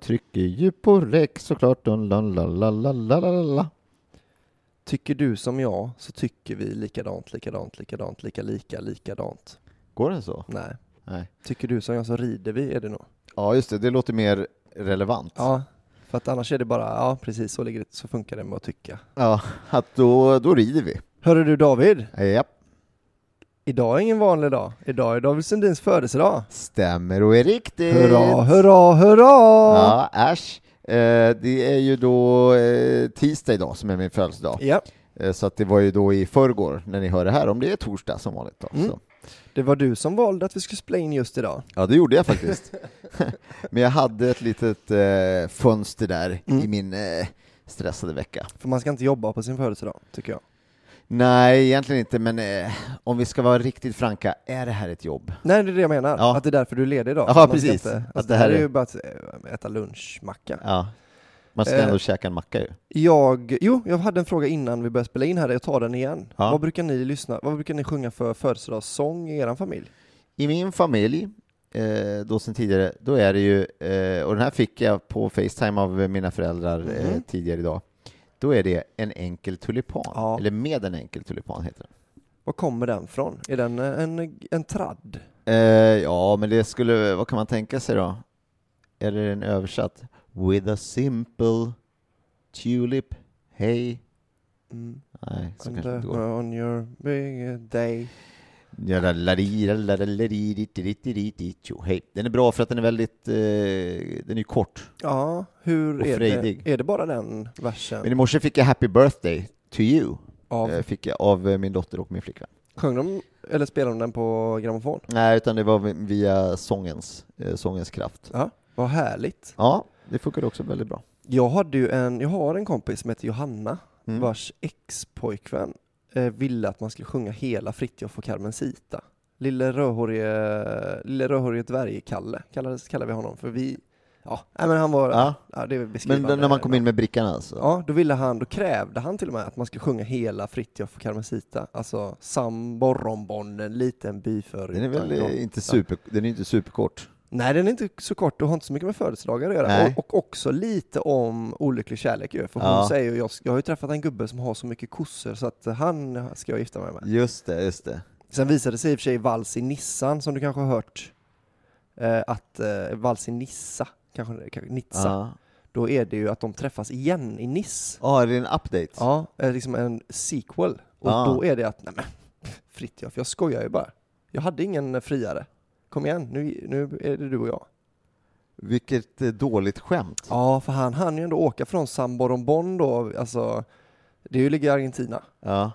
Trycker ju på räck såklart. La, la, la, la, la, la, la. Tycker du som jag så tycker vi likadant, likadant, likadant, lika, lika, likadant. Går det så? Nej. Nej. Tycker du som jag så rider vi är det nog. Ja, just det. Det låter mer relevant. Ja, för att annars är det bara, ja precis så, ligger det, så funkar det med att tycka. Ja, att då, då rider vi. Hörru du David, Japp, idag är ingen vanlig dag. Idag är David Sundins födelsedag. stämmer och är riktigt. Hurra, hurra, hurra! Ja, äsch. Eh, det är ju då eh, tisdag idag som är min födelsedag. Ja, Eh, så att det var ju då i förrgår när ni hör det här, om det är torsdag som vanligt. Då. Mm. Det var du som valde att vi skulle spela in just idag. Ja, det gjorde jag faktiskt. Men jag hade ett litet eh, fönster där Mm. i min eh, stressade vecka. För man ska inte jobba på sin födelsedag, tycker jag. Nej, egentligen inte, men eh, om vi ska vara riktigt franka, är det här ett jobb? Nej, det är det jag menar. Ja. Att det är därför du är ledig idag. Ja, precis. Inte, Att alltså, det det här är ju bara att äh, äta lunchmacka. Ja. Man ska Eh. ändå käka en macka ju. Jag, jo, jag hade en fråga innan vi började spela in här, jag tar den igen. Ja. Vad brukar ni lyssna, vad brukar ni sjunga för födelsedagssång i er familj? I min familj, eh, då sen tidigare, då är det ju, eh, och den här fick jag på Facetime av mina föräldrar eh, Mhm. tidigare idag, då är det En enkel tulipan, Ja. eller Med en enkel tulipan heter den. Var kommer den från? Är den eh, en, en tradd? Eh, ja, men det skulle, vad kan man tänka sig då? Är det en översatt? With a simple tulip, hey? Mm. Nej, så And, kanske inte går. on your big day. Hej. Den är bra för att den är väldigt, eh, den är kort. Ja, hur Och är frejdig. det? Är det bara den versen? Men i morse fick jag Happy birthday to you, Av, eh, fick jag av eh, min dotter och min flickvän. sjöng de, eller spelade de den på grammofon? Nej, utan det var vi- via sångens, eh, sångens kraft. Ja, vad härligt. Ja, det funkade också väldigt bra. Jag hade ju en, jag har en kompis som heter Johanna, Mm. vars ex-pojkvän eh, ville att man skulle sjunga hela Fritiof och Carmencita. Lille rödhårige, lille rödhårige dvärgkalle kallar, kallar vi honom för vi, ja, nej men han var, ja, Ja. det är Men när man kom in med brickan alltså? Ja, då ville han, då krävde han till och med att man skulle sjunga hela Fritiof och Carmencita. Alltså Sam Borrombon, en liten by för Den är väl inte, super, den är inte superkort? Nej, den är inte så kort och har inte så mycket med födelsedagar att göra. Och, och också lite om olycklig kärlek ju. För Ja. hon säger ju, jag, jag har ju träffat en gubbe som har så mycket kossor så att han ska jag gifta mig med. Just det, just det. Sen visade det sig i och för sig Vals i Nissan, som du kanske har hört, eh, att eh, Vals i Nissa, kanske, kanske Nizza, Ja, då är det ju att de träffas igen i Nice. ah, är det en update? Ja, liksom en sequel. Och Ah. då är det att, nej men, Fritiof, jag skojar ju bara. Jag hade ingen friare. Kom igen, nu, nu är det du och jag. Vilket eh, dåligt skämt. Ja, för han hann ju ändå åka från San Borondon då, alltså, det är ju ligger i Argentina. Ja.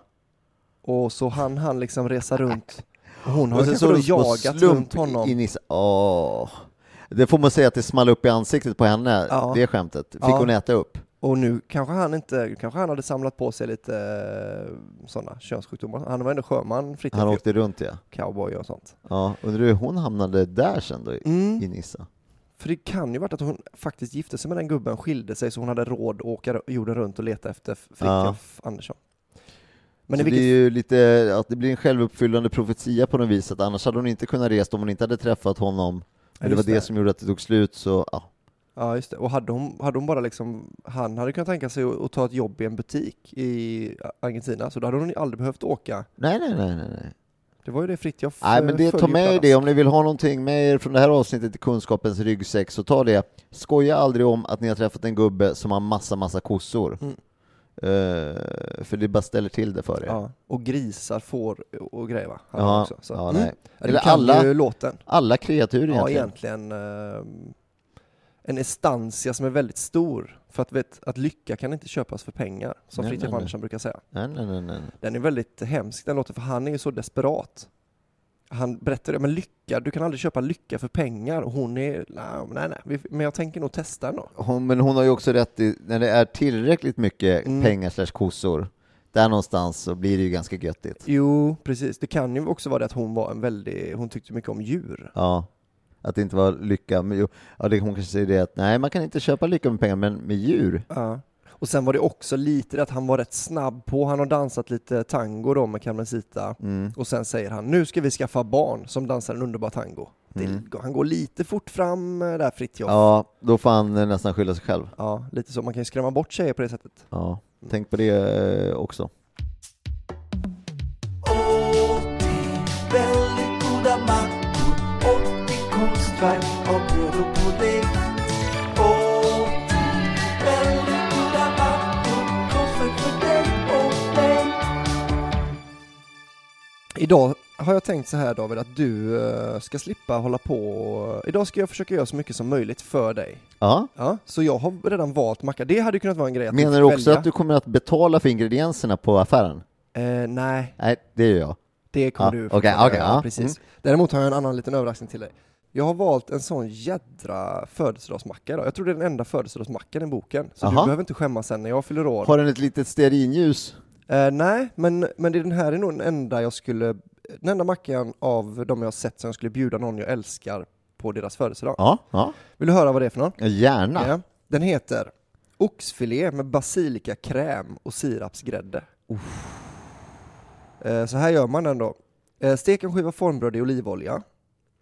Och så han han liksom resa runt. Och hon har Och sen så då jagat runt honom. In i, åh. Det får man säga att det small upp i ansiktet på henne, Ja. det skämtet. Fick Ja. hon äta upp? Och nu kanske han inte, kanske han hade samlat på sig lite eh, sådana könssjukdomar. Han var ändå sjöman, Fritiof, Han åkte runt ja. cowboy och sånt. ja. Undrar hur hon hamnade där sen då, i- Mm. i Nissa? För det kan ju varit att hon faktiskt gifte sig med den gubben, skilde sig så hon hade råd att åka jorden runt och leta efter Fritiof Andersson. Men så i det vilket är ju lite, att det blir en självuppfyllande profetia på något vis, att annars hade hon inte kunnat resa om hon inte hade träffat honom. Men det var just det som gjorde att det tog slut, så ja. Ja, just det. Och hade hon, hade hon bara liksom, han hade kunnat tänka sig att, att ta ett jobb i en butik i Argentina, så då hade hon aldrig behövt åka. Nej, nej, nej, nej. nej. Det var ju det Fritiof Nej eh, men det, ta med er det, om ni vill ha någonting med er från det här avsnittet i kunskapens ryggsäck, så ta det. Skoja aldrig om att ni har träffat en gubbe som har massa, massa kossor. Mm. Eh, för det bara ställer till det för er. Ja, och grisar, får och grejer va? Ja, också, så. ja, Mm. nej. Eller alla- låten. Alla kreatur Ja, egentligen. egentligen ehm, en estancia som är väldigt stor. För att, vet, att lycka kan inte köpas för pengar, som Fritiof. Andersson brukar säga. Nej, nej, nej, nej. Den är väldigt hemsk den låten, för han är ju så desperat. Han berättar det, men lycka, du kan aldrig köpa lycka för pengar. Och hon är, nej, nej, nej, men jag tänker nog testa den då. Hon, men hon har ju också rätt i, när det är tillräckligt mycket Mm. pengar slash kossor, där någonstans så blir det ju ganska göttigt. Jo, precis. Det kan ju också vara det att hon var en väldigt, hon tyckte mycket om djur. Ja. Att det inte var lycka. Men jo, ja, det, hon kanske säger det att nej, man kan inte köpa lycka med pengar, men med djur. Ja. Och sen var det också lite det att han var rätt snabb på, han har dansat lite tango då med Carmencita. Mm. Och sen säger han, nu ska vi skaffa barn som dansar en underbar tango. Mm. Det, han går lite fort fram eh, där Fritiof. Ja, då får han eh, nästan skylla sig själv. Ja, lite så. Man kan ju skrämma bort tjejer på det sättet. Ja, tänk på det eh, också. Väldigt goda mackor 80 konstverk av bröd och pudding 80 väldigt goda mackor Konstverk för dig och mig Idag har jag tänkt så här David, att du eh, ska slippa hålla på. Idag ska jag försöka göra så mycket som möjligt för dig. Ja, Ja, så jag har redan valt macka. Det hade kunnat vara en grej att menar du du också välja. att du kommer att betala för ingredienserna på affären? Eh, nej, Nej, det gör jag. det kommer Ja, du okej, fortfarande okej, göra, ja. precis. Mm. Däremot har jag en annan liten överraskning till dig. Jag har valt en sån jädra födelsedagsmacka då. Jag tror det är den enda födelsedagsmackan i boken. Så du Aha. behöver inte skämmas sen när jag fyller år. Har den ett litet stearinljus? Eh, nej, men, men det, den här är nog den enda jag skulle, den enda mackan av de jag har sett som jag skulle bjuda någon jag älskar på deras födelsedag. Ja, ja. Vill du höra vad det är för någon? Gärna. Ja. Den heter Oxfilé med basilikakräm och sirapsgrädde. Eh, Så här gör man den då. Eh, Stek en skiva formbröd i olivolja.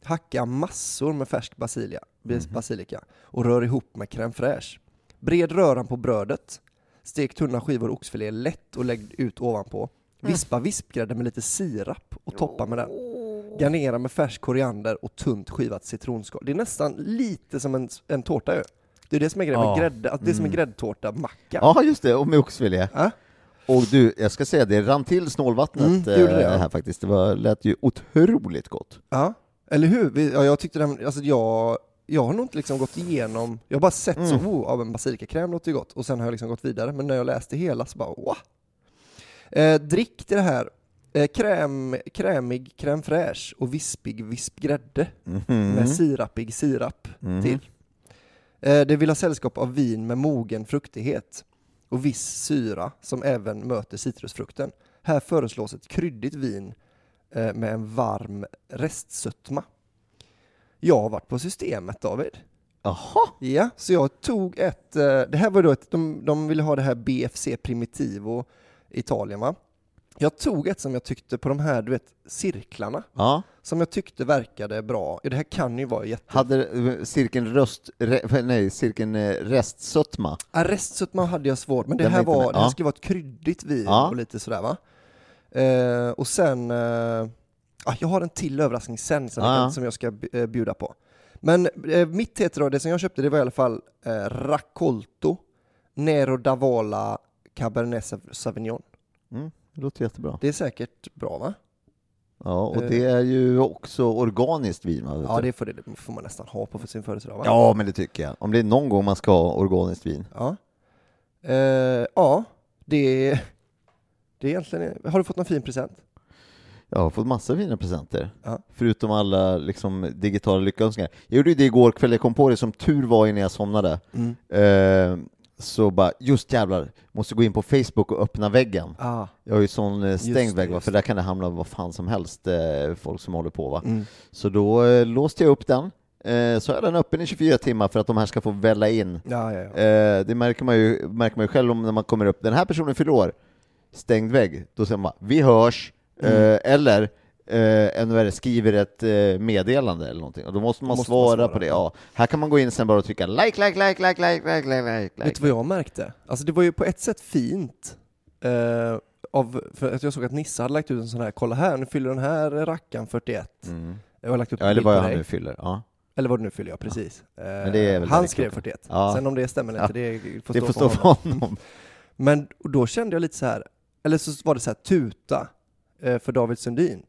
Hacka massor med färsk basilia, bas- basilika och rör ihop med crème fraîche. Bred röran på brödet. Stek tunna skivor oxfilé lätt och lägg ut ovanpå. Vispa vispgrädde med lite sirap och toppa med den. Garnera med färsk koriander och tunt skivat citronskal. Det är nästan lite som en, en tårta ju. Det är det som är grejen med Ja. grädde, att det är som en Mm. gräddtårta, macka. Ja, just det, och med oxfilé. Ja. Och du, jag ska säga det rann till snålvattnet Mm, det gjorde det, eh, ja. här faktiskt. Det var, lät ju otroligt gott. Ja, eller hur? Ja, jag tyckte den, alltså jag, jag har nog inte liksom gått igenom, jag har bara sett så, Mm. oh, av en basilikakräm låter ju gott, och sen har jag liksom gått vidare, men när jag läste hela så bara, wow. Eh, drick till det här, eh, kräm, krämig crème fraîche och vispig vispgrädde Mhm. med sirapig sirap Mhm. till. Eh, det vill ha sällskap av vin med mogen fruktighet och viss syra som även möter citrusfrukten. Här föreslås ett kryddigt vin med en varm restsötma. Jag har varit på systemet David. Jaha, Ja, så jag tog ett, eh, det här var då ett, de, de ville ha det här BFC Primitivo Italien va? Jag tog ett som jag tyckte på de här, du vet, cirklarna, ja. som jag tyckte verkade bra. Ja, det här kan ju vara jätte... Hade eh, cirkeln röst, re, nej, cirkeln eh, restsötma? Ja, restsötma hade jag svårt, men det Den här var, med, det här skulle vara ett kryddigt vin Ja. och lite sådär va. Eh, och sen, eh, ah, jag har en till överraskning sen, sen ja. som jag ska eh, bjuda på. Men eh, mitt heter då, det som jag köpte, det var i alla fall eh, Raccolto Nero d'Avola Cabernet Sauvignon. Mm, det låter jättebra. Det är säkert bra va? Ja, och Eh. det är ju också organiskt vin va? Ja, det får, det får man nästan ha på för sin födelsedag va? ja, men det tycker jag. Om det är någon gång man ska ha organiskt vin. Ja, eh, ja det, det är egentligen, har du fått någon fin present? Jag har fått massa fina presenter. Ja. Förutom alla liksom, digitala lyckönskningar. Jag gjorde det igår kväll, jag kom på det som tur var innan jag somnade. Mm. Eh, så bara, just jävlar, måste gå in på Facebook och öppna väggen. Ah. Jag har ju sån eh, stängd vägg, för där kan det hamna vad fan som helst, eh, folk som håller på va. Mm. Så då eh, låste jag upp den, eh, så är den öppen i 24 timmar för att de här ska få välla in. Ja, ja, ja. Eh, det märker man, ju, märker man ju själv om när man kommer upp, den här personen fyller år, stängd vägg, då säger man vi hörs, Mm. eh, eller eh, ännu värre, skriver ett eh, meddelande eller någonting, och då måste man, Måste man svara, svara, på det. ja. Ja. Här kan man gå in sen bara och trycka like, like, like, like, like, like, like, like. Vet du vad jag märkte? Alltså det var ju på ett sätt fint. Eh, av, för att jag såg att Nisse hade lagt ut en sån här, kolla här, nu fyller den här rackaren 41. Mm. Jag har lagt ut Ja, eller vad han nu fyller. Ja. Eller vad det nu fyller jag, precis. Eh, det är väl han skrev klokt. 41. Ja. Sen om det stämmer eller Ja. inte, det får Det stå får för stå honom. för honom. Men och då kände jag lite så här, eller så var det så här tuta eh, för David Sundin.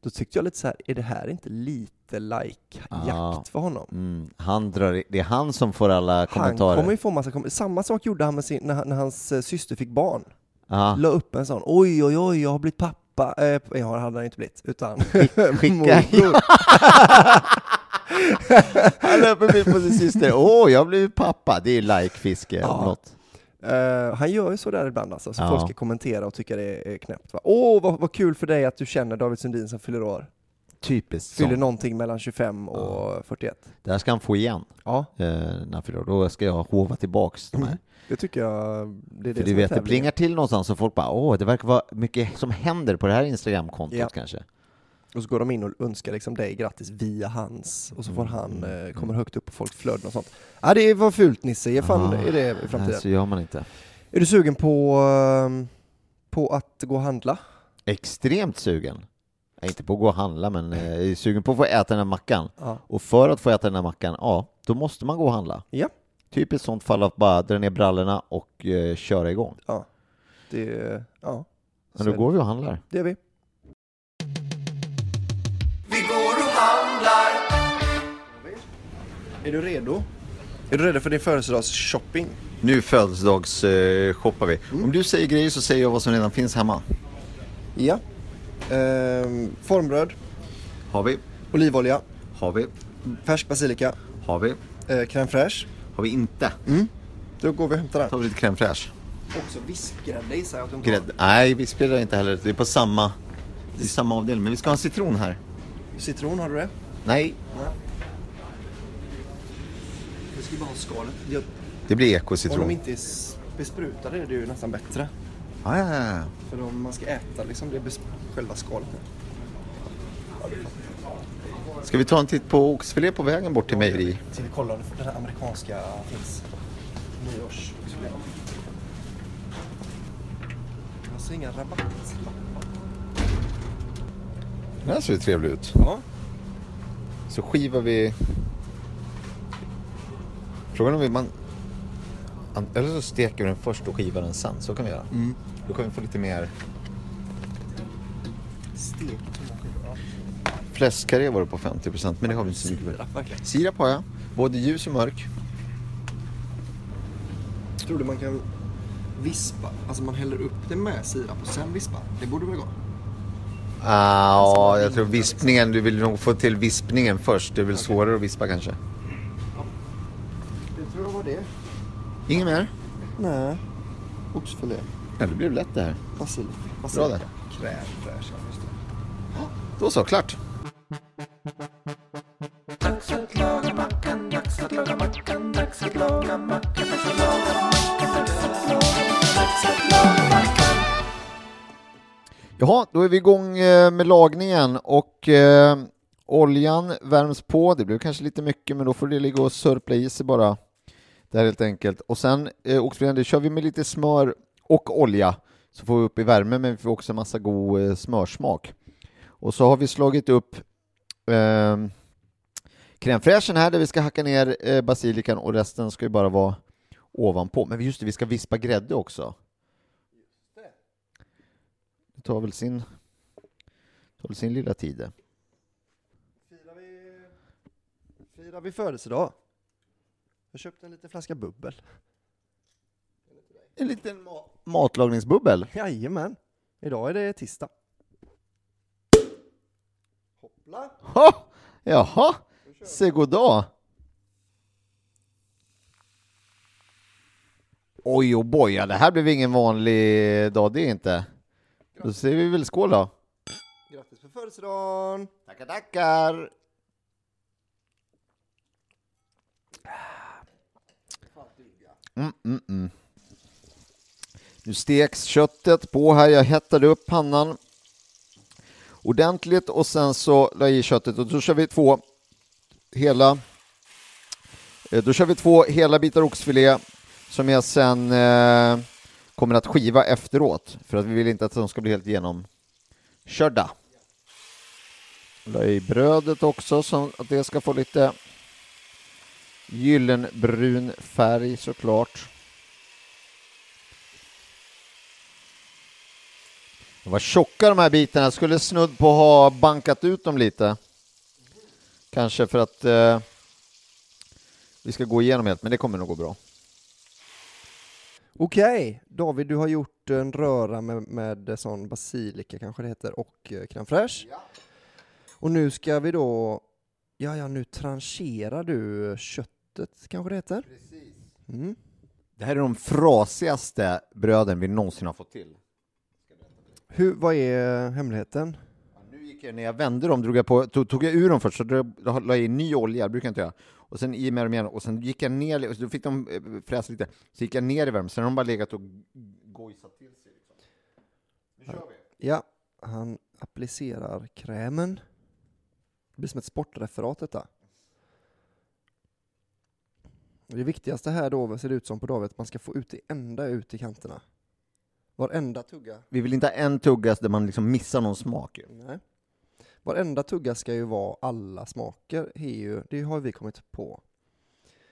Då tyckte jag lite så här, är det här inte lite like-jakt Ja. för honom? Mm. Han drar, det är han som får alla Han kommentarer. kommer ju få massa kommentarer. Samma sak gjorde han med sin, när, han- när hans eh, syster fick barn. Ja. La upp en sån, oj oj oj, jag har blivit pappa. Eh, ja, hade han inte blivit, utan Skicka. Han la upp en bild på sin syster. Åh, jag har blivit pappa. Det är like-fiske Ja. något. Eh, han gör ju så där ibland alltså, så Ja. folk ska kommentera och tycka det är knäppt. Åh, vad, vad kul för dig att du känner David Sundin som fyller år. Typiskt Fyller sånt. någonting mellan 25 och 41. Det här ska han få igen. Ja, Eh, när han fyller år. Då ska jag hova tillbaks de här. det tycker jag, det är det För du vet, det plingar till någonstans och folk bara åh, det verkar vara mycket som händer på det här Instagramkontot Ja. kanske. Och så går de in och önskar liksom dig grattis via hans, och så får Mm, han, mm, eh, kommer högt upp på folks flöden och sånt. Ja, det var fult Nisse, ge fan Ah, är det i Nej, framtiden. så gör man inte. Är du sugen på, ehm, på att gå och handla? Extremt sugen. Jag är inte på att gå och handla, men eh, jag är sugen på att få äta den här mackan. Ja. Och för att få äta den här mackan, ja, då måste man gå och handla. Ja. Typiskt sånt fall att bara dra ner brallorna och eh, köra igång. Ja. Det, ja. Men då går vi och handlar. Det gör. Vi Är du redo? Är du redo för din födelsedagsshopping? Nu födelsedagsshoppar vi. Om du säger grejer så säger jag vad som redan finns hemma. Ja. Ehm, formbröd, Har vi, olivolja, har vi, färsk basilika, har vi, eh, crème fraîche. har vi inte. Då går vi och hämtar den. Tar vi lite crème fraîche. Också vispgrädde gissar jag att de tar. Grädde. Nej, vi spelar inte heller. Det är på samma, det är samma avdelning. Men vi ska ha en citron här. Citron, har du det? Nej, Bara skalet. Jag, det blir om de ekocitron. inte är besprutade är det ju nästan bättre. Ah, ja, ja, ja. För om man ska äta liksom det själva skalet. Ska vi ta en titt på oxfilé på vägen bort till mejeri? Ska vi kolla om den här amerikanska finns? Nyårs. Jag ser inga rabatt. Den här ser ju trevlig ut. Ja. Så skivar vi... Frågan om vi man... an- Eller så steker vi den först och skivar den sen. Så kan vi göra. Mm. Då kan vi få lite mer... Stek. Fläskkarré var det på 50% men det har vi inte så mycket. Verkligen. Sirap har jag. Både ljus och mörk. Tror du man kan vispa? Alltså man häller upp det med sirap och sen vispa? Det borde väl gå? Ah, ja, jag tror vispningen, du vill nog få till vispningen först. Det är väl svårare att vispa kanske. Var det. Inget mer? Nej. Oxfilé. Ja, det blev lätt det här. Basil. Bra där. Crème. Då så, klart. Jaha, då är vi igång eh, med lagningen och eh, oljan värms på. Det blev kanske lite mycket, men då får det ligga och sörpla i sig bara. Där helt enkelt. Och sen eh, oxfilén, det kör vi med lite smör och olja så får vi upp i värme, men vi får också massa god eh, smörsmak. Och så har vi slagit upp eh, crème här där vi ska hacka ner eh, basilikan och resten ska ju bara vara ovanpå. Men just det, vi ska vispa grädde också. Det tar väl sin, tar väl sin lilla tid. Firar vi, firar vi födelsedag? Jag köpte en liten flaska bubbel. En liten ma- matlagningsbubbel. Jajamän. Idag är det tisdag. Hoppla. Ha! Jaha, se goddag. Oj, oh boy, ja, det här blev ingen vanlig dag, det är inte. Då säger vi väl skål då. Grattis på födelsedagen! Tackar, tackar! Mm, mm, mm. Nu steks köttet på här, jag hettade upp pannan ordentligt och sen så la jag i köttet och då kör vi två hela eh, då kör vi två hela bitar oxfilé som jag sen eh, kommer att skiva efteråt för att vi vill inte att de ska bli helt genomkörda. La i brödet också så att det ska få lite gyllenbrun färg såklart. De var tjocka de här bitarna, jag skulle snudd på ha bankat ut dem lite. Kanske för att eh, vi ska gå igenom helt, men det kommer nog gå bra. Okej, David, du har gjort en röra med, med sån basilika kanske det heter och eh, crème fraîche. Och nu ska vi då, ja, ja, nu trancherar du köttet kanske det heter? Mm. Det här är de frasigaste bröden vi någonsin har fått till. Hur, vad är hemligheten? Nu gick jag, när jag vände dem drog jag på, tog, tog jag ur dem först, så drog, la jag i ny olja, det brukar jag inte göra. Och sen i med dem igen, och sen gick jag ner, och så då fick de eh, fräsa lite, så gick jag ner i värmen, sen har de bara legat och gojsat till sig. Liksom. Nu kör vi! Ja, han applicerar krämen. Det blir som ett sportreferat detta. Det viktigaste här då ser det ut som på David, att man ska få ut det ända ut i kanterna. Varenda tugga. Vi vill inte ha en tugga där man liksom missar någon smak. ju. Nej. Varenda tugga ska ju vara alla smaker, ju, det har vi kommit på.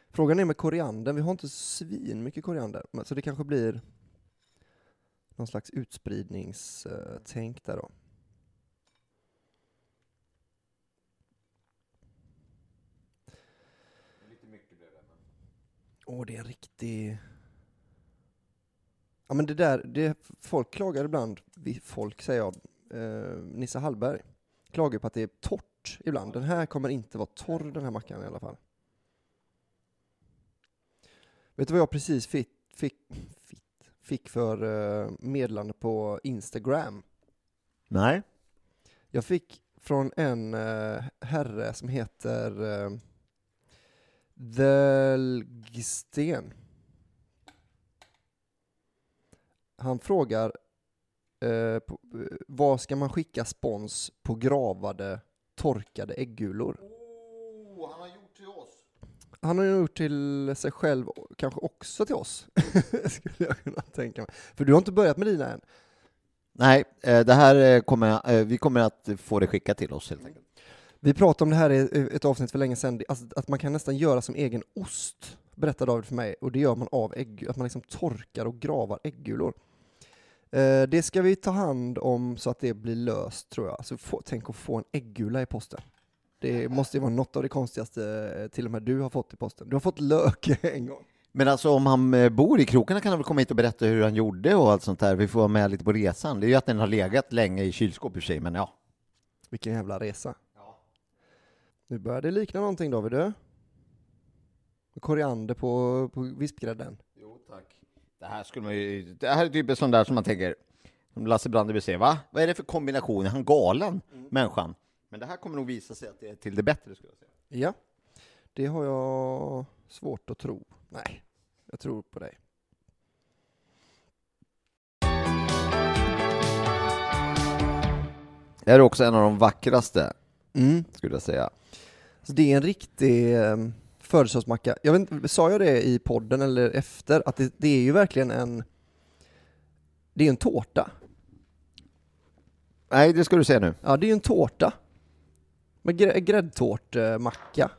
Frågan är med koriandern, vi har inte svin mycket koriander, så det kanske blir någon slags utspridningstänk där då. Åh, det är en riktig... Ja men det där, det, folk klagar ibland, folk säger jag, eh, Nisse Hallberg, klagar på att det är torrt ibland. Den här kommer inte vara torr den här mackan i alla fall. Vet du vad jag precis fick, fick, fick, fick för eh, meddelande på Instagram? Nej. Jag fick från en eh, herre som heter eh, Dölgsten. Han frågar eh, på, eh, vad ska man skicka spons på gravade torkade äggulor? Oh, han har gjort till oss. Han har gjort till sig själv kanske också till oss, skulle jag kunna tänka mig. För du har inte börjat med dina än. Nej, eh, det här eh, kommer, vi kommer att få det skickat till oss helt enkelt. Vi pratade om det här i ett avsnitt för länge sedan, alltså att man kan nästan göra som egen ost, berättar David för mig, och det gör man av ägg, att man liksom torkar och gravar äggulor. Eh, det ska vi ta hand om så att det blir löst, tror jag. Så få, tänk att få en äggula i posten. Det måste ju vara något av det konstigaste eh, till och med du har fått i posten. Du har fått lök en gång. Men alltså om han eh, bor i krokarna kan han väl komma hit och berätta hur han gjorde och allt sånt där. Vi får vara med lite på resan. Det är ju att den har legat länge i kylskåp i sig, men ja. Vilken jävla resa. Nu börjar det likna någonting David, du. Koriander på, på vispgrädden. Jo, tack. Det här skulle man ju, det här är typ en sån där som man tänker, som Lasse Brandeby säger, va? Vad är det för kombination? Är han galen, människan? Men det här kommer nog visa sig att det är till det bättre, skulle jag säga. Ja, det har jag svårt att tro. Nej, jag tror på dig. Det här är också en av de vackraste, Mm. skulle jag säga. Så det är en riktig eh, födelsedagsmacka. Jag vet inte, sa jag det i podden eller efter? Att det, det är ju verkligen en... Det är en tårta. Nej, det ska du säga nu. Ja, det är ju en tårta. Med grä, gräddtårtmacka.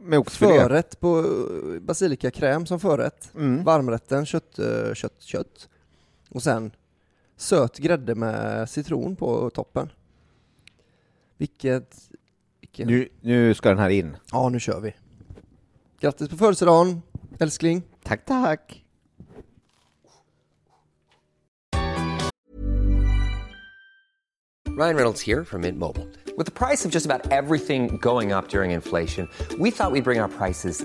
Med oxfilé. Förrätt på eh, basilikakräm som förrätt. Mm. Varmrätten kött, eh, kött, kött. Och sen söt grädde med citron på toppen. Vilket... vilken... Nu, nu ska den här in. Ja, nu kör vi. Grattis på födelsedagen, älskling. Tack, tack. Ryan Reynolds here from Mint Mobile. With the price of just about everything going up during inflation, we thought we'd bring our prices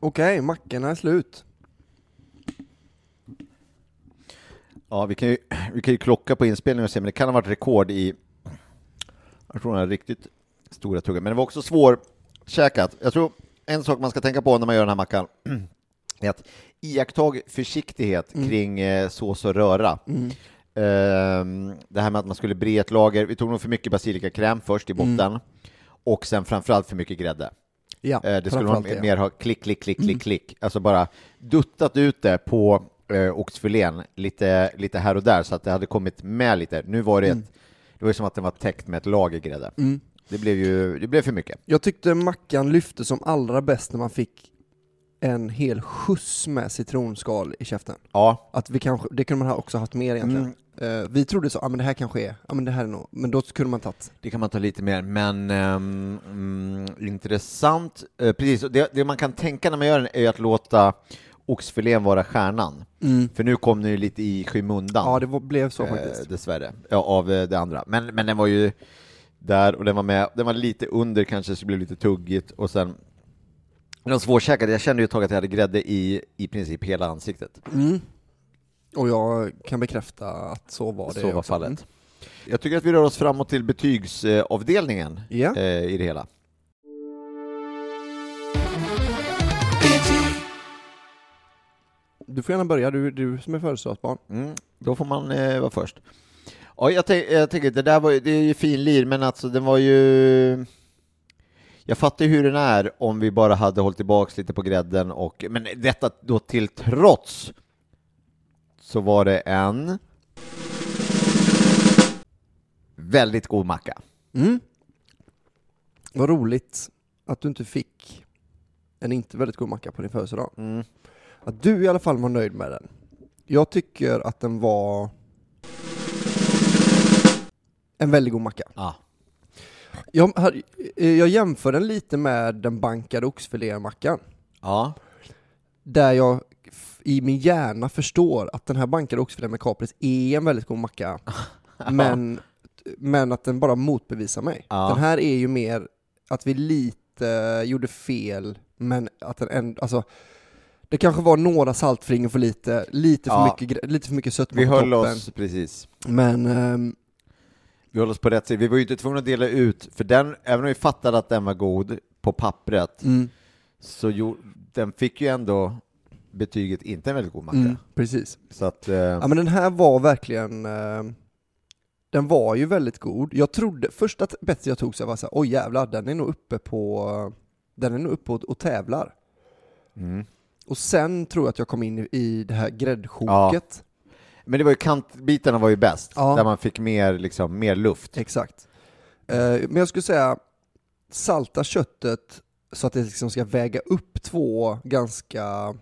Okej, mackorna är slut. Ja, vi kan, ju, vi kan ju klocka på inspelningen och se, men det kan ha varit rekord i... Jag tror den är riktigt stora tuggar, men det var också svårkäkat. Jag tror en sak man ska tänka på när man gör den här mackan är att iakttag försiktighet kring eh, sås och röra. Ehm, det här med att man skulle bre ett lager, vi tog nog för mycket basilikakräm först i botten och sen framförallt för mycket grädde. Ja, Eh, det skulle man mer ha klick, klick, klick, klick, klick. Alltså bara duttat ut det på eh, oxfilén lite, lite här och där så att det hade kommit med lite. Nu var det, ett, det var som att den var täckt med ett lager grädde. Det blev ju det blev för mycket. Jag tyckte mackan lyfte som allra bäst när man fick en hel skjuts med citronskal i käften. Ja, Att vi kanske, det kunde man ha också haft mer egentligen. Eh, vi trodde så, ja ah, men det här kanske är, ja men det här är nog, men då kunde man tagit. det kan man ta lite mer, men ehm, mm, intressant. Eh, precis, det, det man kan tänka när man gör den är att låta oxfilén vara stjärnan. För nu kom den ju lite i skymundan. Ja det var, blev så eh, faktiskt. dessvärre, ja, av eh, det andra. Men, men den var ju där och den var med, den var lite under kanske så det blev lite tuggigt och sen de svårkäkade, jag kände ju ett tag att jag hade grädde i i princip hela ansiktet. Mm. Och jag kan bekräfta att så var det så var också. Mm. fallet. Jag tycker att vi rör oss framåt till betygsavdelningen eh, i det hela. Du får gärna börja, du, du som är födelsedagsbarn. Mm, då får man eh, vara först. Ja, jag, jag tänker, det där var det är ju fin lir, men alltså den var ju... Jag fattar ju hur den är om vi bara hade hållit tillbaks lite på grädden och, men detta då till trots så var det en väldigt god macka. Mm. Vad roligt att du inte fick en inte väldigt god macka på din födelsedag. Mm. Att du i alla fall var nöjd med den. Jag tycker att den var en väldigt god macka. Ja. Jag, jag jämför den lite med den bankade oxfilémackan. Ja. Där jag i min hjärna förstår att den här bankade oxfilén med kapris är en väldigt god macka. men, men att den bara motbevisar mig. Ja. Den här är ju mer att vi lite gjorde fel, men att den ändå, alltså det kanske var några saltflingor för lite, lite för Ja. mycket, lite för mycket sötma Vi på höll toppen. oss, precis. Men ehm, Vi höll oss på rätt sida. Vi var ju inte tvungna att dela ut, för den, även om vi fattade att den var god på pappret, mm, så jo, den fick ju ändå betyget inte en väldigt god macka. mm, precis. Så att, eh, Ja men den här var verkligen, eh, den var ju väldigt god. Jag trodde, första bettet jag tog så var såhär, oj jävlar, den är nog uppe på, den är nog uppe och, och tävlar. mm. Och sen tror jag att jag kom in i, det här gräddsjoket. Men det var ju kantbitarna var ju bäst, Ja. där man fick mer, liksom, mer luft. Exakt. Eh, men jag skulle säga, salta köttet så att det liksom ska väga upp två ganska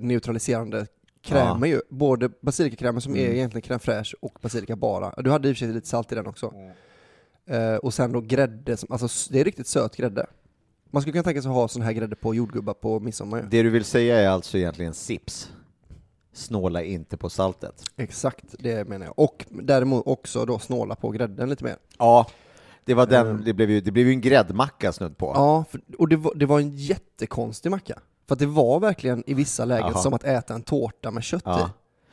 neutraliserande krämer ju. Både basilikakrämen som är Mm. egentligen crème fraîche och basilika bara. Du hade i och för sig lite salt i den också. Mm. Eh, och sen då grädde, som, alltså det är riktigt söt grädde. Man skulle kunna tänka sig att ha sån här grädde på jordgubbar på midsommar. ju. Det du vill säga är alltså egentligen sips. Snåla inte på saltet. Exakt, det menar jag. Och däremot också då snåla på grädden lite mer. Ja, det var den, Mm. det blev ju, det blev ju en gräddmacka snudd på. Ja, för, och det var, det var en jättekonstig macka. För att det var verkligen i vissa lägen Jaha. som att äta en tårta med kött Ja. i.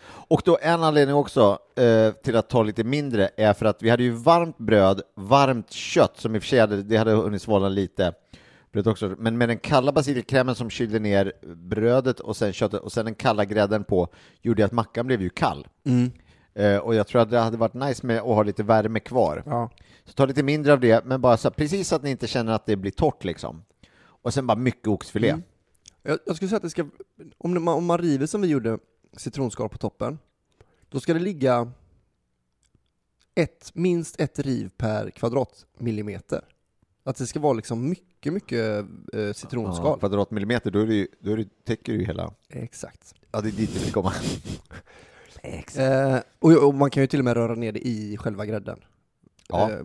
Och då en anledning också eh, till att ta lite mindre är för att vi hade ju varmt bröd, varmt kött som i och för sig hade, det hade hunnit svalna lite. Bröd också, men med den kalla basilikrämen som kylde ner brödet och sen köttet och sen den kalla grädden på gjorde att mackan blev ju kall. Mm. Eh, och jag tror att det hade varit nice med att ha lite värme kvar. Ja. Så ta lite mindre av det, men bara så, precis så att ni inte känner att det blir torrt liksom. Och sen bara mycket oxfilé. Mm. Jag, jag skulle säga att det ska, om, man, om man river som vi gjorde, citronskal på toppen, då ska det ligga ett, minst ett riv per kvadratmillimeter. Att det ska vara liksom mycket, mycket eh, Ja, citronskal. kvadratmillimeter, då, är det ju, då är det, täcker det ju hela. Exakt. Ja, det är dit vi vill komma. Eh, och, och man kan ju till och med röra ner det i själva grädden. Ja. Eh,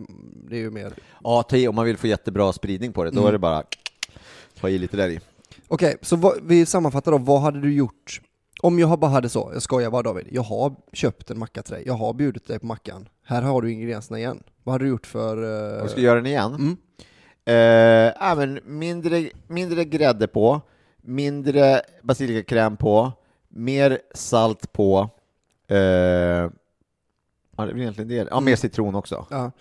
det är ju mer... Ja, i, om man vill få jättebra spridning på det, då Mm. är det bara ta i lite där i. Okej, så vad, vi sammanfattar då, vad hade du gjort? Om jag bara hade så, jag skojar bara David, jag har köpt en macka till dig, jag har bjudit dig på mackan, här har du ingredienserna igen. Vad hade du gjort för... eh, Jag ska göra den igen. Mm. Eh, ja, men mindre, mindre grädde på, mindre basilikakräm på, mer salt på. Eh, ja, det är egentligen det. Ja, Mm. mer citron också. Ja.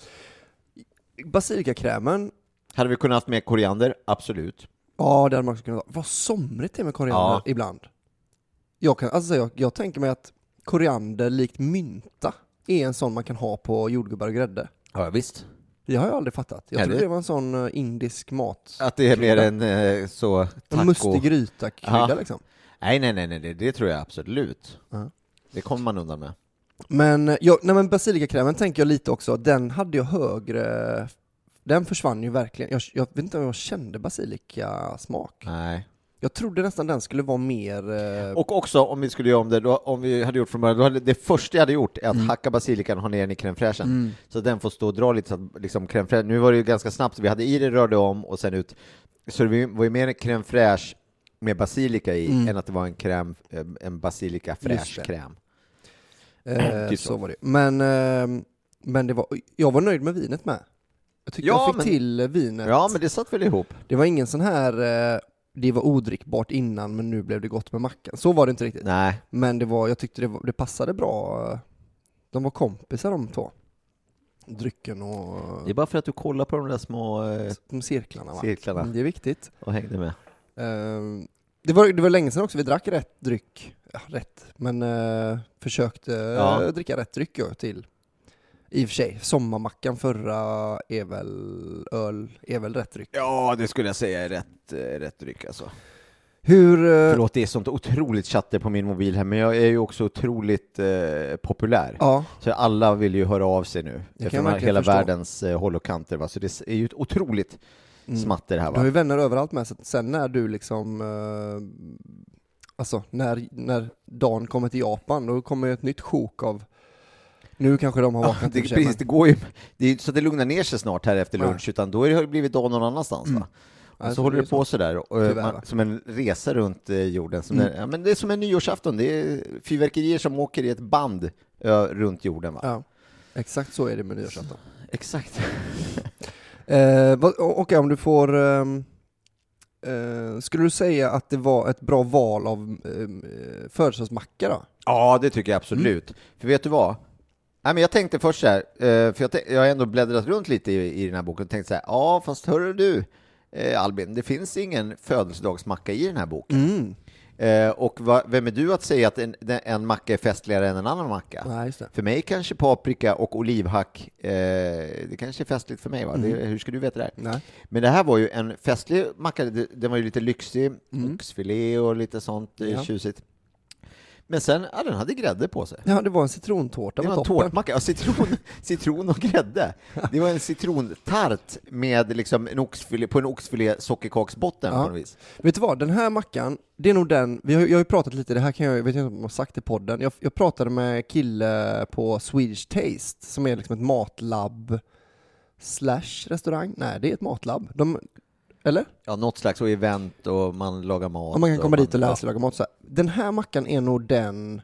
Basilikakrämen, Hade vi kunnat haft med koriander? Absolut. Ja det hade man också kunnat ha. Vad somrigt det är med koriander Ja. ibland. Jag, kan, alltså, jag, jag tänker mig att koriander likt mynta är en sån man kan ha på jordgubbar och grädde. Ja, visst. Det har jag aldrig fattat. Jag trodde det- var en sån eh, indisk mat. Att det är mer en eh, så taco... En mustig gryta-krydda liksom. Nej, nej, nej, nej, det, det tror jag absolut. Ja. Det kommer man undan med. Men, eh, jag, nej men basilikakrämen tänker jag lite också, den hade jag högre, den försvann ju verkligen. Jag, jag vet inte om jag kände basilikasmak. Nej. Jag trodde nästan den skulle vara mer... eh, Och också om vi skulle göra om det, då, om vi hade gjort från början, då hade det första jag hade gjort är att hacka basilikan och ha ner den i crème fraîchen. Mm. Så den får stå och dra lite så att liksom crème fraîche, nu var det ju ganska snabbt, vi hade i det, rörde om och sen ut. Så det var ju mer crème fraîche med basilika i Mm. än att det var en crème, eh, en basilika det. fraîche-kräm. eh, så så. var det. Men, eh, men det var, jag var nöjd med vinet med. Jag tyckte Ja, jag fick men- till vinet. Ja, men det satt väl ihop. Det var ingen sån här, eh, det var odrickbart innan men nu blev det gott med mackan. Så var det inte riktigt. Nej. Men det var, jag tyckte det, var, det passade bra. De var kompisar de två. Drycken och Det är bara för att du kollar på de där små eh, de cirklarna va? cirklarna Mm, Det är viktigt. och hängde med. Ehm, det, var, det var länge sedan också vi drack rätt dryck. Ja, rätt. Men eh, försökte Ja. dricka rätt dryck till. I och för sig, sommarmackan förra är väl öl, är väl rätt dryck. Ja, det skulle jag säga är rätt, eh, rätt dryck alltså. Hur... eh, Förlåt, det är sånt otroligt chatter på min mobil här, men jag är ju också otroligt eh, populär. Ja, Så alla vill ju höra av sig nu, kan efter jag de här verkligen hela förstå. världens eh, håll och kanter. Va? Så det är ju ett otroligt Mm. smatter här du har ju va? vänner överallt med, så sen när du liksom... Eh, alltså, när, när Dan kommer till Japan, då kommer ju ett nytt sjok av... Nu kanske de har Ja, vaknat det, för sig, precis, det går ju, det är så det lugnar ner sig snart här efter lunch, utan då är det, har det blivit dag någon annanstans Mm. va? Ja, Och så håller är det på sådär, och, eh, Tyvärr, man, som en resa runt eh, jorden. Som Mm. en, ja, men det är som en nyårsafton, det är fyrverkerier som åker i ett band ö, runt jorden. Va? Ja, exakt så är det med nyårsafton. Exakt. Eh, Okej, om du får... ehm, eh, skulle du säga att det var ett bra val av um, födelsedagsmacka då? Ja, det tycker jag absolut. Mm. För vet du vad? Nej, men jag tänkte först så här, eh, för jag, jag har ändå bläddrat runt lite i, i den här boken och tänkt så här, ja fast hörru du eh, Albin, det finns ingen födelsedagsmacka i den här boken. Mm. Eh, och va, vem är du att säga att en, en macka är festligare än en annan macka? Nej. För mig kanske paprika och olivhack, eh, det kanske är festligt för mig va? Det, hur ska du veta det? Nej. Men det här var ju en festlig macka, det- den var ju lite lyxig, Mm. oxfilé och lite sånt Ja. tjusigt. Men sen, ja den hade grädde på sig. Ja, det var en citrontårta Det var en tårtmacka, ja, citron, citron och grädde. Det var en citrontart med liksom en oxfilé, på en oxfilé sockerkaksbotten Ja. på något vis. Vet du vad, den här mackan, det är nog den, vi har, jag har ju pratat lite, det här kan jag, jag vet inte om jag har sagt i podden, jag, jag pratade med kille på Swedish Taste, som är liksom ett matlab slash restaurang, nej det är ett matlab. De, Eller? Ja, något slags och event och man lagar mat. Om man kan komma dit och lära ja. sig laga mat så här. Den här mackan är nog den,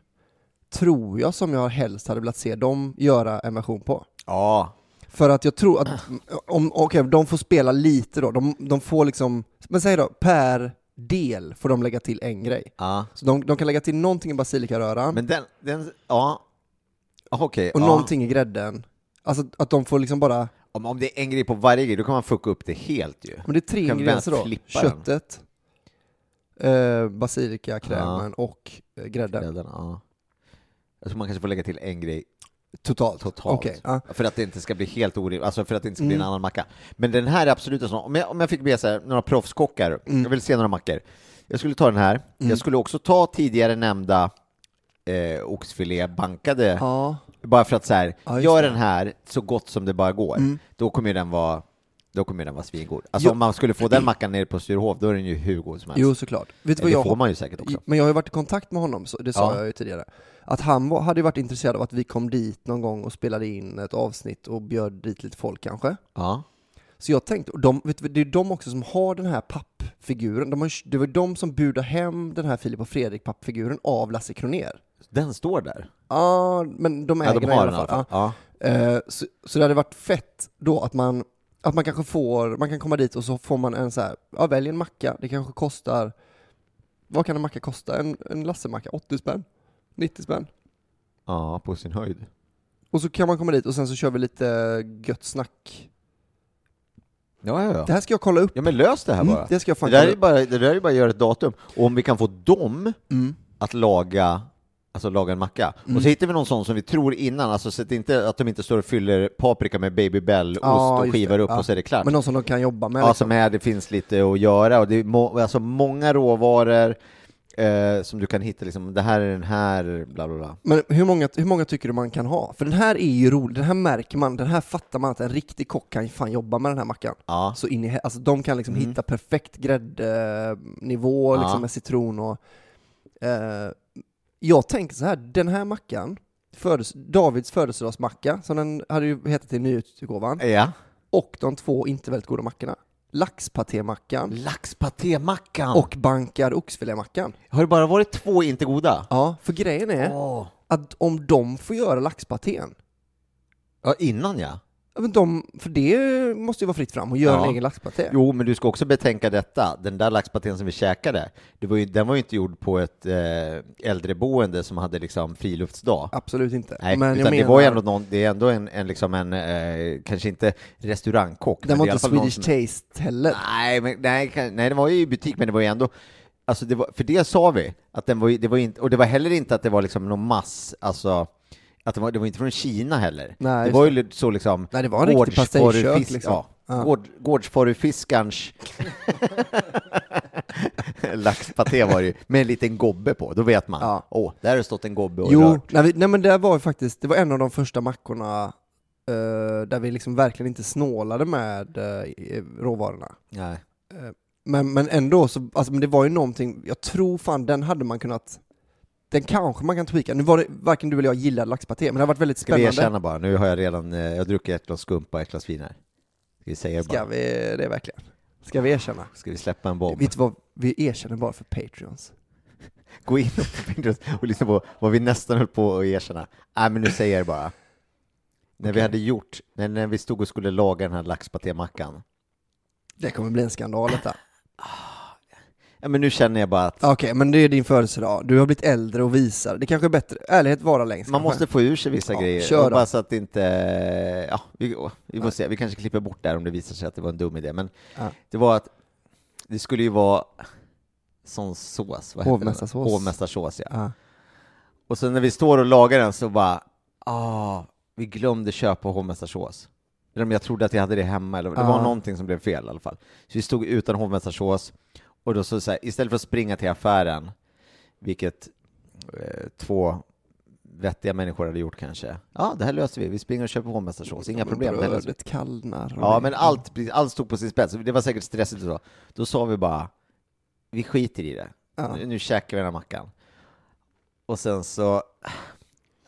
tror jag, som jag helst hade velat se dem göra en version på. Ja, För att jag tror att, om, okej, de får spela lite då, de, de får liksom, men säg då, per del får de lägga till en grej. ja. Så de, de kan lägga till någonting i basilikaröran Men den, den ja. Ja, Okej, och ja. någonting i grädden. Alltså att de får liksom bara, Om, om det är en grej på varje grej, då kan man fucka upp det helt ju. men det är tre ingredienser då. Köttet, eh, basilikakrämen och eh, grädden. Grädden, ja. Tror man kanske får lägga till en grej Totalt. totalt. Okej, ja. För att det inte ska bli helt orimligt, alltså för att det inte ska bli en Mm. annan macka. Men den här är absolut en sån, om jag, om jag fick be så här, några proffskockar, Mm. jag vill se några mackor. Jag skulle ta den här, jag skulle också ta tidigare nämnda eh, oxfilé bankade, Ja, bara för att så här, Ja, gör den här så gott som det bara går, Mm. då kommer ju den vara då kommer den vara svingod. Alltså Jo. om man skulle få den mackan nere på Sturehof, då är den ju hur god som helst. jo såklart. Vet du vad det jag får man ju säkert också. Men jag har ju varit i kontakt med honom, så det sa Ja. jag ju tidigare. Att han var, hade ju varit intresserad av att vi kom dit någon gång och spelade in ett avsnitt och bjöd dit lite folk kanske. Ja. Så jag tänkte, och de, du, det är de också som har den här pappfiguren. De har, det var de som budade hem den här Filip och Fredrik pappfiguren av Lasse Kronér. Den står där. Ja, men de Ja, äger de den i alla fall. fall. Ja. Ja. Eh, så, så det hade varit fett då att man, att man kanske får, man kan komma dit och så får man en så här, ja välj en macka, det kanske kostar, vad kan en macka kosta? En, en Lasse-macka? 80 spänn? 90 spänn? ja, på sin höjd. Och så kan man komma dit och sen så kör vi lite gött snack. Ja, ja, ja. Det här ska jag kolla upp. Ja men lös det här Mm, bara. det ska jag fan det, där är bara, det där är bara att göra ett datum. Och om vi kan få dem Mm. att laga, alltså laga en macka, Mm. och så hittar vi någon sån som vi tror innan, alltså så att, inte, att de inte står och fyller paprika med Baby Bell-ost och skivar det. upp Ja. och så är det klart. Men någon som de kan jobba med Ja, liksom. som är, det finns lite att göra, och det är må, alltså många råvaror eh, som du kan hitta, liksom, det här är den här, bla bla bla. Men hur många, hur många tycker du man kan ha? För den här är ju rolig, den här märker man, den här fattar man att en riktig kock kan fan jobba med den här mackan. Ja. Så in i, alltså de kan liksom Mm. hitta perfekt gräddnivå liksom med citron och... Eh, jag tänker så här, den här mackan, födes, Davids födelsedagsmacka, som den hade ju hetat i nyutgåvan, Ja. och de två inte väldigt goda mackorna. Laxpatémackan Laxpatémackan! och bankad oxfilémackan. har det bara varit två inte goda? Ja, för grejen är Åh. att om de får göra laxpatén, Ja, innan ja. Ja, men de, för det måste ju vara fritt fram och göra Ja. en egen laxpaté. Jo, men du ska också betänka detta. Den där laxpatén som vi käkade, det var ju, den var ju inte gjord på ett eh, äldreboende som hade liksom friluftsdag. Absolut inte. Nej, men utan det menar, var ju ändå någon, det är ändå en, en liksom en, eh, kanske inte restaurangkock. den var det inte Swedish som- Taste heller. Nej, men, nej, nej, den var ju i butik, men det var ju ändå, alltså det var, för det sa vi, att den var, det var inte, och det var heller inte att det var liksom någon mass, alltså, att det var, det var inte från Kina heller. Nej, det var ju så liksom, Nej, det var en riktig pastejkök, liksom. Ja, Ja. Gård, gårdsvarufiskarens laxpaté var det ju, med en liten gobbe på, då vet man. Ja. Åh, där har det stått en gobbe och Jo, rört. nej, vi, nej men det var ju faktiskt, det var en av de första mackorna eh, där vi liksom verkligen inte snålade med uh, råvarorna. Nej. Men, men ändå, så, alltså, men det var ju någonting, jag tror fan den hade man kunnat, den kanske man kan tweaka. Nu var det, varken du eller jag gillade laxpaté, men det har varit väldigt Ska vi spännande. erkänna bara, nu har jag redan, eh, jag har druckit ett glas skumpa och ett glas vin här. Ska vi säga det Ska bara? vi det verkligen? Ska vi erkänna? Ska vi släppa en bomb? Vet du vad, vi erkänner bara för Patreons. Gå in på Pinterest och lyssna på vad vi nästan höll på att erkänna. Nej, men nu säger jag det bara. När vi hade gjort, när, när vi stod och skulle laga den här laxpatémackan. Det kommer bli en skandal detta. Ja, men nu känner jag bara att Okej, men det är din födelsedag. Du har blivit äldre och visar. Det kanske är bättre. Ärlighet vara längst. man kanske. måste få ur sig vissa Ja, grejer. kör. Bara så att det inte, ja, vi, vi får se. Vi kanske klipper bort det här om det visar sig att det var en dum idé. Men Ja. det var att det skulle ju vara sån sås, vad? Hovmästarsås. Hovmästarsås, ja. Ja. Och sen när vi står och lagar den så bara, ah, vi glömde köpa hovmästarsås. Eller om jag trodde att jag hade det hemma, eller det var någonting som blev fel i alla fall. Så vi stod utan hovmästarsås, och då så, så här, istället för att springa till affären, vilket eh, två vettiga människor hade gjort kanske. Ja, det här löser vi. Vi springer och köper hovmästarsås, inga problem. Brödet kallnar. Ja, men allt, allt stod på sin spets. Det var säkert stressigt och så. Då sa vi bara, vi skiter i det. Ja. Nu, nu käkar vi den här mackan. Och sen så,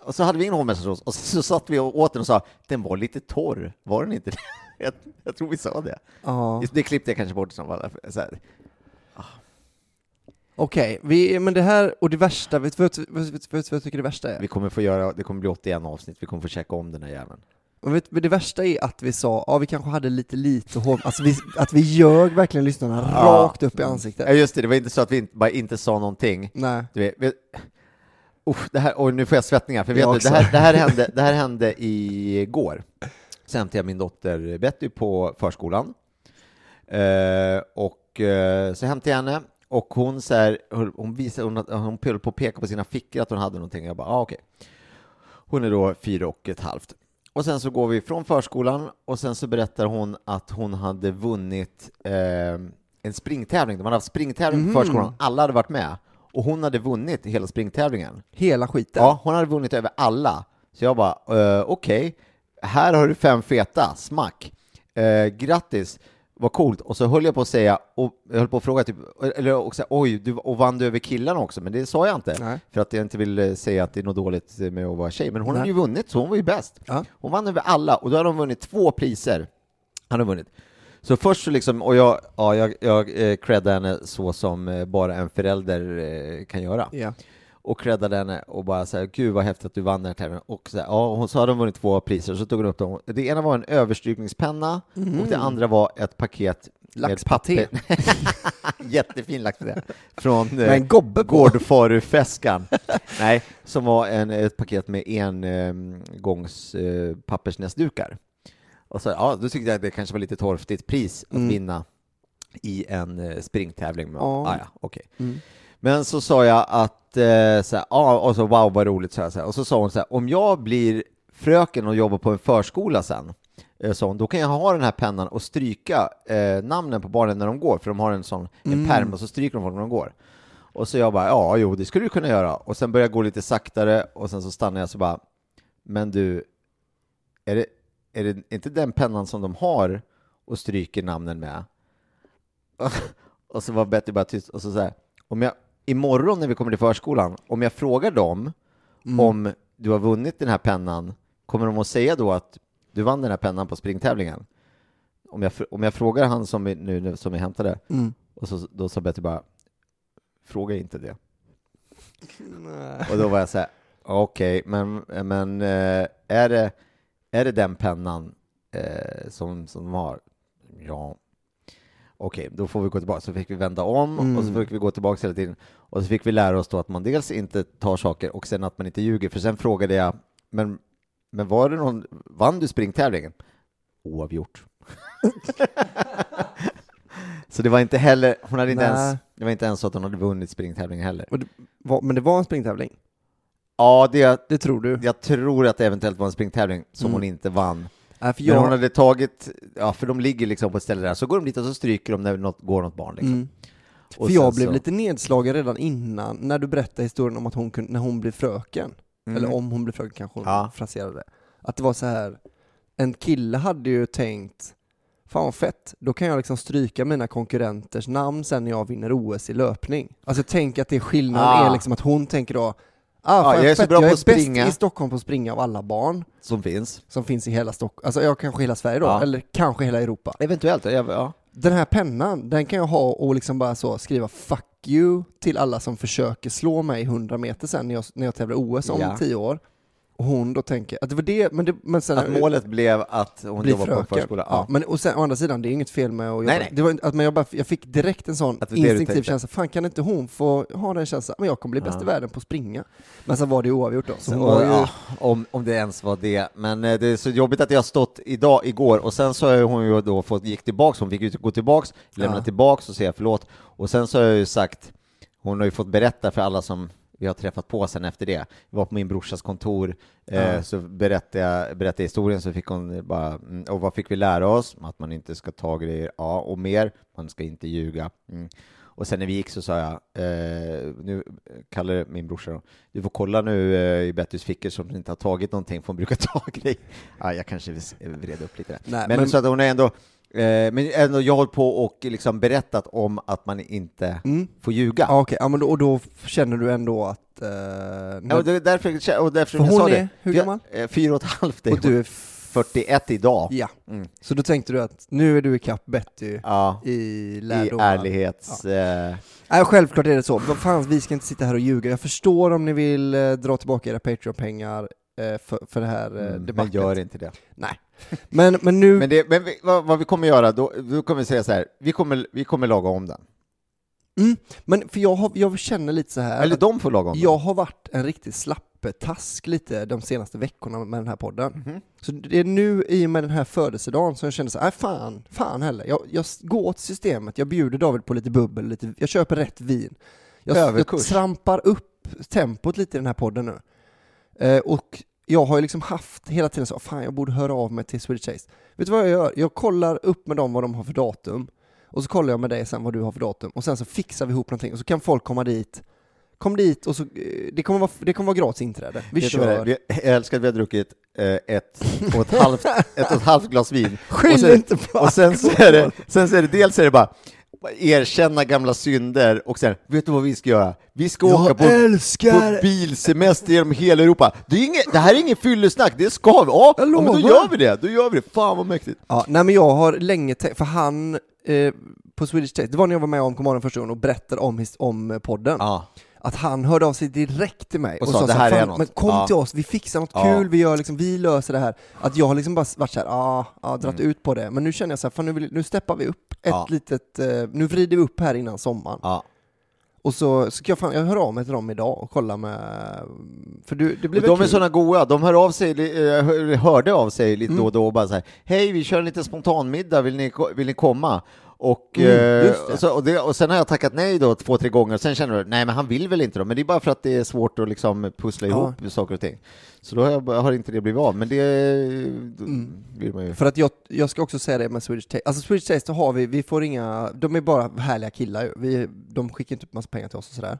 och så hade vi ingen hovmästarsås, och så satt vi och åt den och sa, den var lite torr, var den inte det? jag, jag tror vi sa det. Ja. Det klippte jag kanske bort så här. Okej, vi- men det här, och det värsta, vet du vad jag tycker det värsta är? Vi kommer få göra, det kommer bli 81 avsnitt, vi kommer få checka om den här jäveln. Men vet, men det värsta är att vi sa, ja vi kanske hade lite lite hår, alltså vi, att vi ljög verkligen lyssnarna Ja. rakt upp i Ja ansiktet. just det, det var inte så att vi inte, bara inte sa någonting. Nej. Du vet, vet, Uff, det här, och nu får jag svettningar, för vet Jag du, det, här, det, här hände, det här hände igår. Så hämtade jag min dotter Betty på förskolan. Eh, och eh, så hämtade jag henne, och hon, så här, hon, visade, hon, hon höll på att peka på sina fickor att hon hade någonting. Jag bara, ah, okej. Hon är då fyra och ett halvt. Och sen så går vi från förskolan och sen så berättar hon att hon hade vunnit eh, en springtävling. De hade haft springtävling på Mhm. förskolan, alla hade varit med. Och hon hade vunnit hela springtävlingen. Hela skiten? Ja, hon hade vunnit över alla. Så jag bara, eh, okej, här har du fem feta, smack. Eh, grattis, vad coolt. Och så höll jag på att säga, och jag höll på att fråga typ, eller också, oj, du, och vann du över killarna också? Men det sa jag inte, Nej. för att jag inte vill eh, säga att det är något dåligt med att vara tjej. Men hon Nej. hade ju vunnit, så hon var ju bäst. Ja. Hon vann över alla, och då hade hon vunnit två priser. Han har vunnit. Så först så liksom, och jag, ja, jag, jag eh, creddar henne så som eh, bara en förälder eh, kan göra Ja. Och creddade henne och bara så här, gud vad häftigt att du vann den här tävlingen. Och så, här, ja, hon så hade hon vunnit två priser, så tog hon upp dem. Det ena var en överstrykningspenna och det andra var ett paket Laxpaté. Jättefin laxpaté. Från Med eh, en gobbe på. Gårdfarufäskan. Nej, som var en, ett paket med en eh, gångs eh. Och så, ja, då tyckte jag att det kanske var lite torftigt pris att Mm. vinna i en eh, springtävling. Men, Ja. ah, ja, okej. Mm. Men så sa jag att, eh, så här, ja, och så wow vad roligt, så här, så här. och så sa hon så här, om jag blir fröken och jobbar på en förskola sen, eh, sa hon, då kan jag ha den här pennan och stryka eh, namnen på barnen när de går, för de har en sån en Mm. pärm och så stryker de folk när de går. Och så jag bara, ja, jo, det skulle du kunna göra. Och sen började jag gå lite saktare och sen så stannade jag så bara, men du, är det, är det inte den pennan som de har och stryker namnen med? och så var Betty bara tyst och så, så här, om jag imorgon när vi kommer till förskolan, om jag frågar dem Mm. om du har vunnit den här pennan, kommer de att säga då att du vann den här pennan på springtävlingen? Om jag, om jag frågar han som är, nu, som jag hämtade, Mm. och så, då sa Betty bara, fråga inte det. Nej. Och då var jag så här, okej, men, men eh, är, det, är det den pennan eh, som, som de har? Ja. Okej, då får vi gå tillbaka. Så fick vi vända om Mm. och så fick vi gå tillbaka hela tiden. Och så fick vi lära oss då att man dels inte tar saker och sen att man inte ljuger. För sen frågade jag, men, men var det någon, vann du springtävlingen? Oavgjort. så det var inte heller, hon hade inte Nej. ens, det var inte ens så att hon hade vunnit springtävlingen heller. Det var, men det var en springtävling? Ja, det, Det tror du? jag tror att det eventuellt var en springtävling som Mm. hon inte vann. Nej, för Men hon jag... hade tagit, ja för de ligger liksom på ett ställe där, så går de dit och så stryker de när något, går något barn liksom. Mm. För jag blev så- lite nedslagen redan innan, när du berättade historien om att hon kunde, när hon blev fröken. Mm. Eller om hon blev fröken kanske hon Ja. fraserade det. Att det var så här. en kille hade ju tänkt, fan vad fett, då kan jag liksom stryka mina konkurrenters namn sen när jag vinner OS i löpning. Alltså tänk att det är skillnaden Ah. är liksom att hon tänker då, ah, fan jag är så bra jag på är att bäst springa." i Stockholm på att springa av alla barn Som finns. som finns i hela Stockholm, alltså jag kanske hela Sverige då, Ja. eller kanske hela Europa. Eventuellt, ja. ja. Den här pennan, den kan jag ha och liksom bara så skriva 'fuck you' till alla som försöker slå mig 100 meter sen när jag, när jag tävlar OS om Ja. 10 år. Hon då tänker att det var det, men, det, men sen... Att målet blev att hon jobbar på förskola. Ja. Ja. men och sen, å andra sidan, det är inget fel med att jobba. Nej, nej. Det var, att, men jag, bara, jag fick direkt en sån instinktiv känsla, fan kan inte hon få ha den känslan? Men jag kommer bli bäst Ja. i världen på att springa. Men sen var det ju oavgjort då. Så hon Och, ju, ja, om, om det ens var det. Men eh, det är så jobbigt att jag har stått idag, igår, och sen så har hon ju då fått, gick tillbaks, hon fick ju gå tillbaks, lämna tillbaks och säga förlåt. Och sen så har jag ju sagt, hon har ju fått berätta för alla som vi har träffat på sen efter det. Jag var på min brorsas kontor, eh, Ja. så berättade jag berättade historien, så fick hon bara, mm, och vad fick vi lära oss? Att man inte ska ta grejer, ja, och mer, man ska inte ljuga. Mm. Och sen när vi gick så sa jag, eh, nu kallar min brorsa då, du får kolla nu eh, i Bettys fickor som inte har tagit någonting, för hon brukar ta grejer. Ja, jag kanske vred upp lite där. Nej, men, men- så att hon är ändå, eh, men ändå jag hållit på och liksom berättat om att man inte mm. får ljuga. ja, okej, ja, men då, och då känner du ändå att... eh, Ja, och det är därför, och därför För jag hon sa är det. hur gammal? eh, Fyra och ett halvt. och du hon. är 41 idag. Ja. Mm. Så då tänkte du att nu är du ikapp Betty Ja, i i lärdomar? ärlighets... Eh, Nej, självklart är det så. Fan, vi ska inte sitta här och ljuga. Jag förstår om ni vill eh, dra tillbaka era Patreon-pengar eh, för, för det här eh, mm, men debaclet. gör inte det. Nej. Men, men nu... Men, det, men vi, vad, vad vi kommer göra, då, då kommer vi säga så här, vi kommer, vi kommer laga om den. Mm, men för jag, har, jag känner lite så här. Eller de får laga om jag har varit en riktig slappetask lite de senaste veckorna med den här podden. den. Mhm. Så det är nu i och med den här födelsedagen som jag känner så här, "Nej, fan, fan heller. Jag, jag går till systemet, jag bjuder David på lite bubbel, lite, jag köper rätt vin. Jag, jag trampar upp tempot lite i den här podden nu. Eh, och jag har ju liksom haft hela tiden så, fan jag borde höra av mig till Swedish Taste. Vet du vad jag gör? Jag kollar upp med dem vad de har för datum. Och så kollar jag med dig sen vad du har för datum. Och sen så fixar vi ihop någonting och så kan folk komma dit. Kom dit och så, eh, det kommer vara, det kommer vara gratis inträde. Vi det kör. Vi, jag älskar att vi har druckit eh, ett, och ett, halvt, ett och ett halvt glas vin. Skyll inte på och sen så, är det, sen så är det dels är det bara erkänna gamla synder och sen, vet du vad vi ska göra? Vi ska Jag åka på, älskar- på bilsemester genom hela Europa. Det, är inget, det här är ingen fyllesnack, det ska vi. Ja, ja, men då gör vi det. Då gör vi det. Fan vad mäktigt. Ja, nej men jag har länge tänkt, för han eh, på Swedish Taste, det var när jag var med om Godmorgon första gången och berättade om, his, om podden. Ja. Att han hörde av sig direkt till mig Och sa, så "Det här, är "Fan, något." Men kom Ja. till oss, vi fixar något Ja. kul, vi, gör liksom, vi löser det här. Att jag har liksom bara varit såhär, ja, ah, dratt Mm. ut på det. Men nu känner jag såhär, fan nu, vill, nu steppar vi upp ett Ja. litet, eh, nu vrider vi upp här innan sommaren. Och så ska jag, fan, jag hör av mig till dem idag och kolla med, för du, det blir Och de är sådana goa, de hör av sig, eh, hör- hörde av sig lite Mm. då och då och bara så här, hej vi kör en liten spontanmiddag, vill ni, vill ni komma? Och, Mm, eh, det. och, så, och, det, och sen har jag tackat nej då två, tre gånger, och sen känner du, nej men han vill väl inte då, men det är bara för att det är svårt att liksom pussla Ja. ihop saker och ting. Så då har, jag, har inte det blivit av, men det Mm. vill man ju... För att jag, jag ska också säga det med Swedish Taste, alltså Swedish Taste har vi, vi får inga, de är bara härliga killar vi, de skickar inte upp massa pengar till oss och sådär.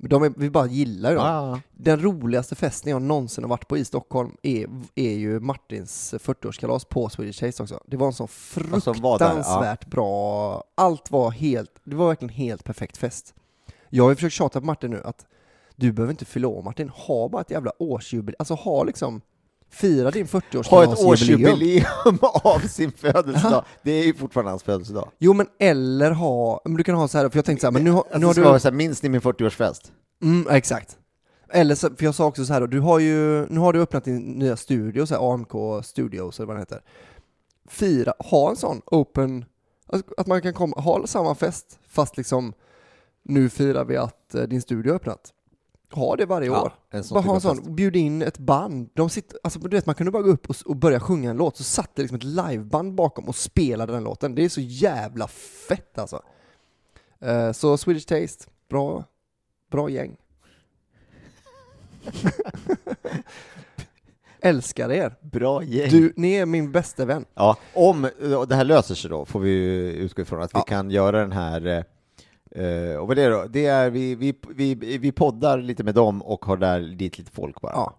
De är, vi bara gillar dem. Ah, Den roligaste festen jag någonsin har varit på i Stockholm är, är ju Martins 40-årskalas på Swedish Taste också. Det var en sån var där, fruktansvärt bra, allt var helt, det var verkligen helt perfekt fest. Jag har ju försökt tjata på Martin nu att du behöver inte fylla år Martin, ha bara ett jävla årsjubileum, alltså ha liksom, fira din ha ett 40-årskalasjubileum. årsjubileum av sin födelsedag, det är ju fortfarande hans födelsedag. Jo men eller ha, men du kan ha så här, för jag tänkte så här, men nu, har- Att nu har ska du... vara så här, minns ni min 40-årsfest? Mm, exakt. Eller så, för jag sa också så här då, du har ju, nu har du öppnat din nya studio, så här AMK Studios eller vad den heter. Fira, ha en sån open, alltså, att man kan komma, ha samma fest, fast liksom nu firar vi att eh, din studio har öppnat. Ha det varje år. en sån Bara typ ha av en sån, fest. bjud in ett band. De sitter, alltså du vet man kunde bara gå upp och, och börja sjunga en låt, så satt det liksom ett liveband bakom och spelade den låten. Det är så jävla fett alltså. Eh, så Swedish Taste, bra, bra gäng. Älskar er. Bra gäng. Du, ni är min bästa vän. Ja, om eh, det här löser sig då, får vi utgå ifrån att vi Ja. kan göra den här eh, och vad är det då? Det är vi, vi, vi, vi poddar lite med dem och har där dit lite folk bara. Ja.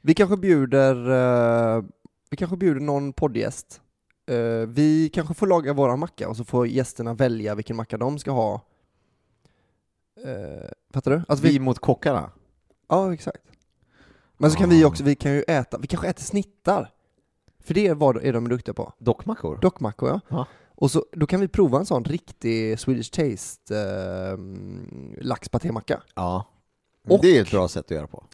Vi kanske bjuder, eh, vi kanske bjuder någon poddgäst. Eh, vi kanske får laga våran macka och så får gästerna välja vilken macka de ska ha. Uh, fattar du? Alltså vi... vi, mot kockarna. ja, exakt. Men så kan vi också, vi kan ju äta, vi kanske äter snittar. För det är vad är de duktiga på. Dockmackor. Dockmackor ja. Och så, då kan vi prova en sån riktig Swedish Taste eh, laxpatémacka. Ja. Och- Det är ett bra sätt att göra på.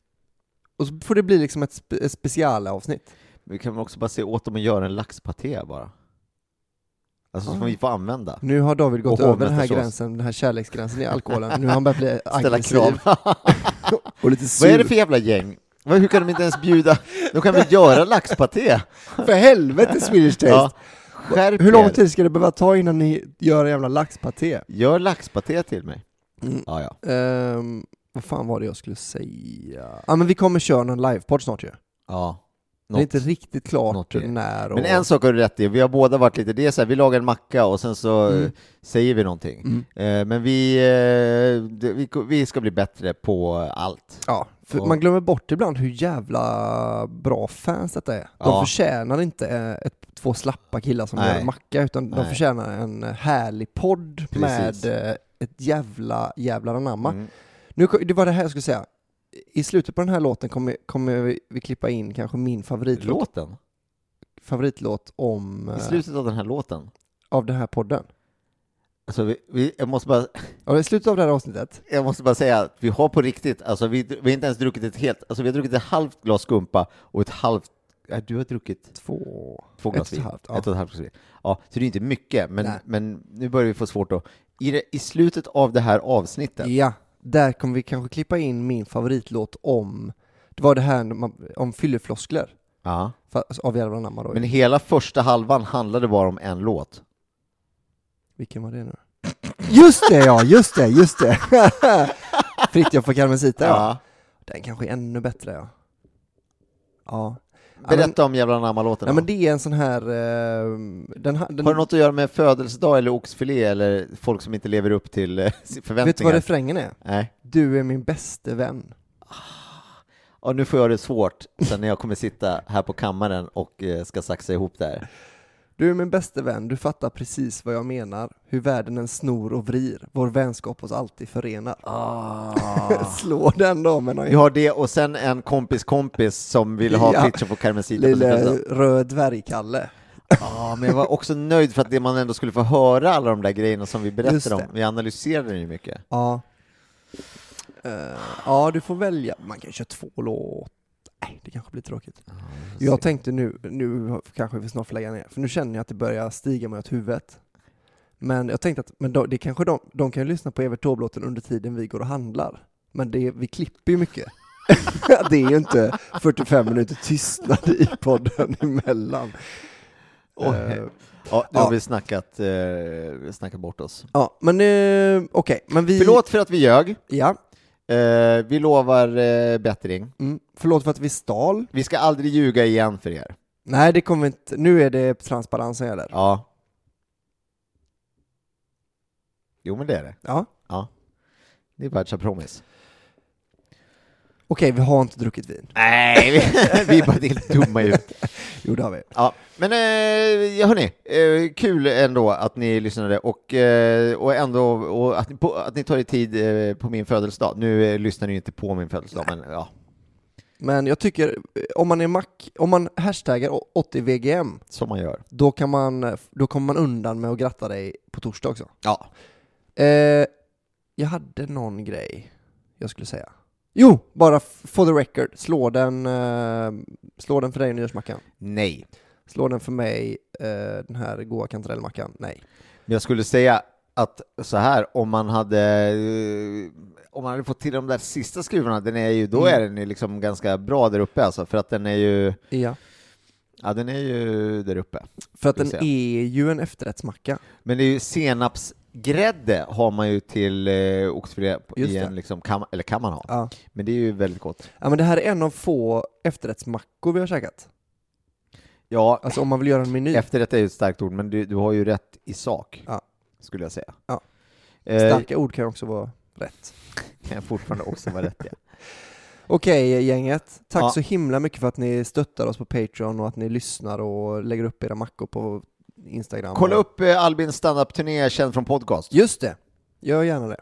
Och så får det bli liksom ett, spe, ett specialavsnitt. Vi kan också bara se åt dem att göra en laxpaté bara. Alltså som Ah. vi får använda. Nu har David gått Och över den här gränsen, den här kärleksgränsen i alkoholen. Nu har han börjat bli Ställa aggressiv krav. och lite sur. Vad är det för jävla gäng? Hur kan de inte ens bjuda? De kan väl göra laxpaté? För helvete Swedish Taste! Ja. Skärp Hur lång tid ska det behöva ta innan ni gör en jävla laxpaté? Gör laxpaté till mig. Mm. Ja, ja. Ehm, vad fan var det jag skulle säga? Ja men vi kommer köra någon livepodd snart ju. ja. Det är inte riktigt klart något är- när och... Men en sak har du rätt i, vi har båda varit lite, det är så här, vi lagar en macka och sen så Mm. eh, säger vi någonting. Mm. Eh, men vi, eh, vi, vi ska bli bättre på allt. Ja, för Och- man glömmer bort ibland hur jävla bra fans detta är. De Ja. förtjänar inte eh, ett, två slappa killar som Nej. gör en macka, utan de Nej. förtjänar en härlig podd Precis. med eh, ett jävla, jävla anamma. Mm. Nu, det var det här jag skulle säga. I slutet på den här låten kommer, kommer vi, vi klippa in kanske min favoritlåt. Låten? favoritlåt om, I eh, slutet av den här låten. av den här podden. Alltså vi, vi, jag, måste bara, Ja, slutet av det här avsnittet. jag måste bara säga att vi har på riktigt, alltså vi, vi har inte ens druckit ett helt, alltså vi har druckit ett halvt glas skumpa och ett halvt, du har druckit Två, två glas ett vin. halvt, ja. Ett och ett halvt glas vin. Ja, så det är inte mycket, men, Nej. men nu börjar vi få svårt att, i, det, i slutet av det här avsnittet, Ja, där kommer vi kanske klippa in min favoritlåt om, det var det här om fyllefloskler ja, fa- av Jävlar anamma då. men hela första halvan handlade bara om en låt. Vilken var det nu? Just det ja, just det, just det! Fritiof och Carmencita ja. Ja. Den kanske är ännu bättre ja. Ja. Ja, Berätta om Jävla anamma-låten men det är en sån här, eh, den, den Har det något att göra med födelsedag eller oxfilé eller folk som inte lever upp till eh, förväntningar? vet du vad refrängen är? Nej. Du är min bäste vän. Ja, nu får jag det svårt sen när jag kommer sitta här på kammaren och eh, ska saxa ihop det här. Du är min bäste vän, du fattar precis vad jag menar. Hur världen än snor och vrir, vår vänskap oss alltid förenar. Slå den då med någon Vi har det och sen en kompis kompis som vill ha Ja. Carmencita på sin lille röd dvärgkalle. Ja, men jag var också nöjd för att det man ändå skulle få höra alla de där grejerna som vi berättade om. Vi analyserade den ju mycket. Ja. Eh, ja, du får välja. Man kan köra två låtar. Nej, det kanske blir tråkigt. Jag tänkte nu, nu kanske vi snart får lägga ner, för nu känner jag att det börjar stiga åt huvudet. Men jag tänkte att men då, det kanske de, de kan ju lyssna på Evert Taube-låten under tiden vi går och handlar. Men det, vi klipper ju mycket. det är ju inte 45 minuter tystnad i podden emellan. Eh, Ja, nu Ja. har vi snackat, eh, snackat bort oss. ja, men eh, okej, men vi... Förlåt för att vi ljög. Ja, Eh, vi lovar eh, bättring. mm, förlåt för att vi stal. Vi ska aldrig ljuga igen för er. Nej, det kommer inte. Nu är det transparens som gäller. Ja. Jo, men det är det. Ja. Ja. Det är världspromis. Okej, vi har inte druckit vin. Nej, vi, vi är bara helt dumma ju. Jo, det har vi. Ja, men eh, ja, hörni, eh, kul ändå att ni lyssnade och, eh, och ändå och att, ni, på, att ni tar er tid eh, på min födelsedag. Nu eh, lyssnar ni ju inte på min födelsedag, men ja. Men jag tycker, eh, om man är mac, om man hashtaggar 80VGM, Som man gör. då, kan man, då kommer man undan med att gratta dig på torsdag också. Ja. Eh, jag hade någon grej jag skulle säga. Jo, bara for the record, slå den, eh, slå den för dig nyårsmackan. Nej. Slå den för mig, eh, den här goa kantarellmackan. Nej. Men jag skulle säga att så här, om man hade eh, om man hade fått till de där sista skruvarna, den är ju, då Mm. är den ju liksom ganska bra där uppe alltså, för att den är ju, Ja. ja den är ju där uppe. För att den vi är ju en efterrättsmacka. Men det är ju senapsgrädde har man ju till eh, oxfilé i en liksom, kan, eller kan man ha. Ja. Men det är ju väldigt gott. ja, men det här är en av få efterrättsmackor vi har käkat. Ja, Alltså om man vill göra en meny. efterrätt är ju ett starkt ord, men du, du har ju rätt i sak, Ja. skulle jag säga. Ja. Eh, Starka ord kan också vara rätt. kan fortfarande också vara rätt, ja. Okej gänget, tack Ja. så himla mycket för att ni stöttar oss på Patreon och att ni lyssnar och lägger upp era mackor på Instagram. Kolla upp eh, Albins standup-turné känd från podcast. Just det, gör gärna det.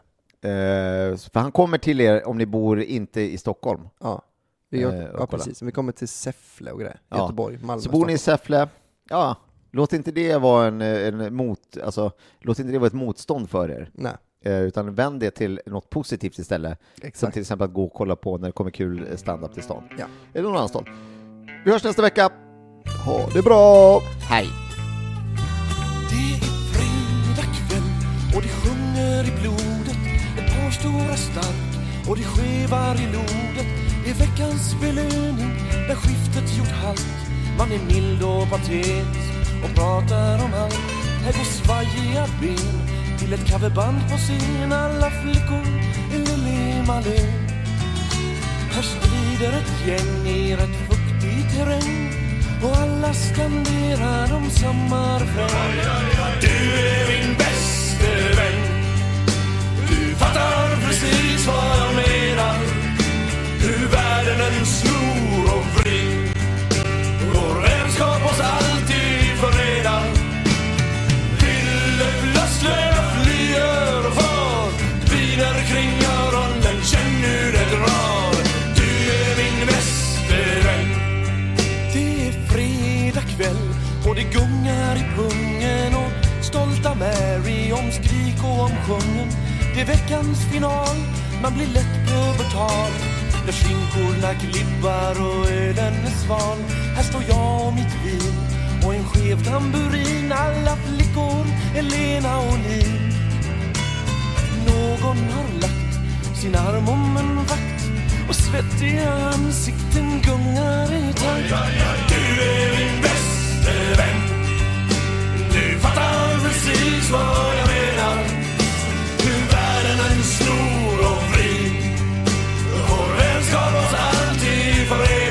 Eh, för han kommer till er om ni bor inte i Stockholm. Ja, vi gör, Eh, ja kolla. precis. Vi kommer till Säffle och grejer. Ja. Göteborg, Malmö, Så bor ni i Stockholm. Säffle, ja, låt inte det vara en, en mot, alltså, låt inte det vara ett motstånd för er. Nej, Eh, utan vänd det till något positivt istället. Som exakt. till exempel att gå och kolla på när det kommer kul stand-up till stan. Ja. Eller någon annanstans. Vi hörs nästa vecka. Ha det bra! Hej! Och det sjunger i blodet Ett par stora stark. Och det skevar i lodet Det är veckans belöning där skiftet gjort halt. Man är mild och patetisk och pratar om allt. Här går svajiga ben till ett coverband på scen Alla flickor är Lili Här strider ett gäng i rätt fuktig terräng och alla skanderar om samma refräng Du är min bästa vän. Du fattar precis vad jag menar. Hur världen än snor och vrid Vår vänskap oss alltid förenar Fylleflösslor flyger oomsjungen Det är veckans final, man blir lätt pubertal när skinkorna klibbar och ölen är sval. Här står jag och mitt vin och en skev tamburin. Alla flickor är lena och lin. Någon har lagt sin arm om en vakt och svettiga ansikten gungar i takt. Du är min bäste vän. Du fattar precis vad jag menar snor och vrid Vår vänskap oss alltid förenar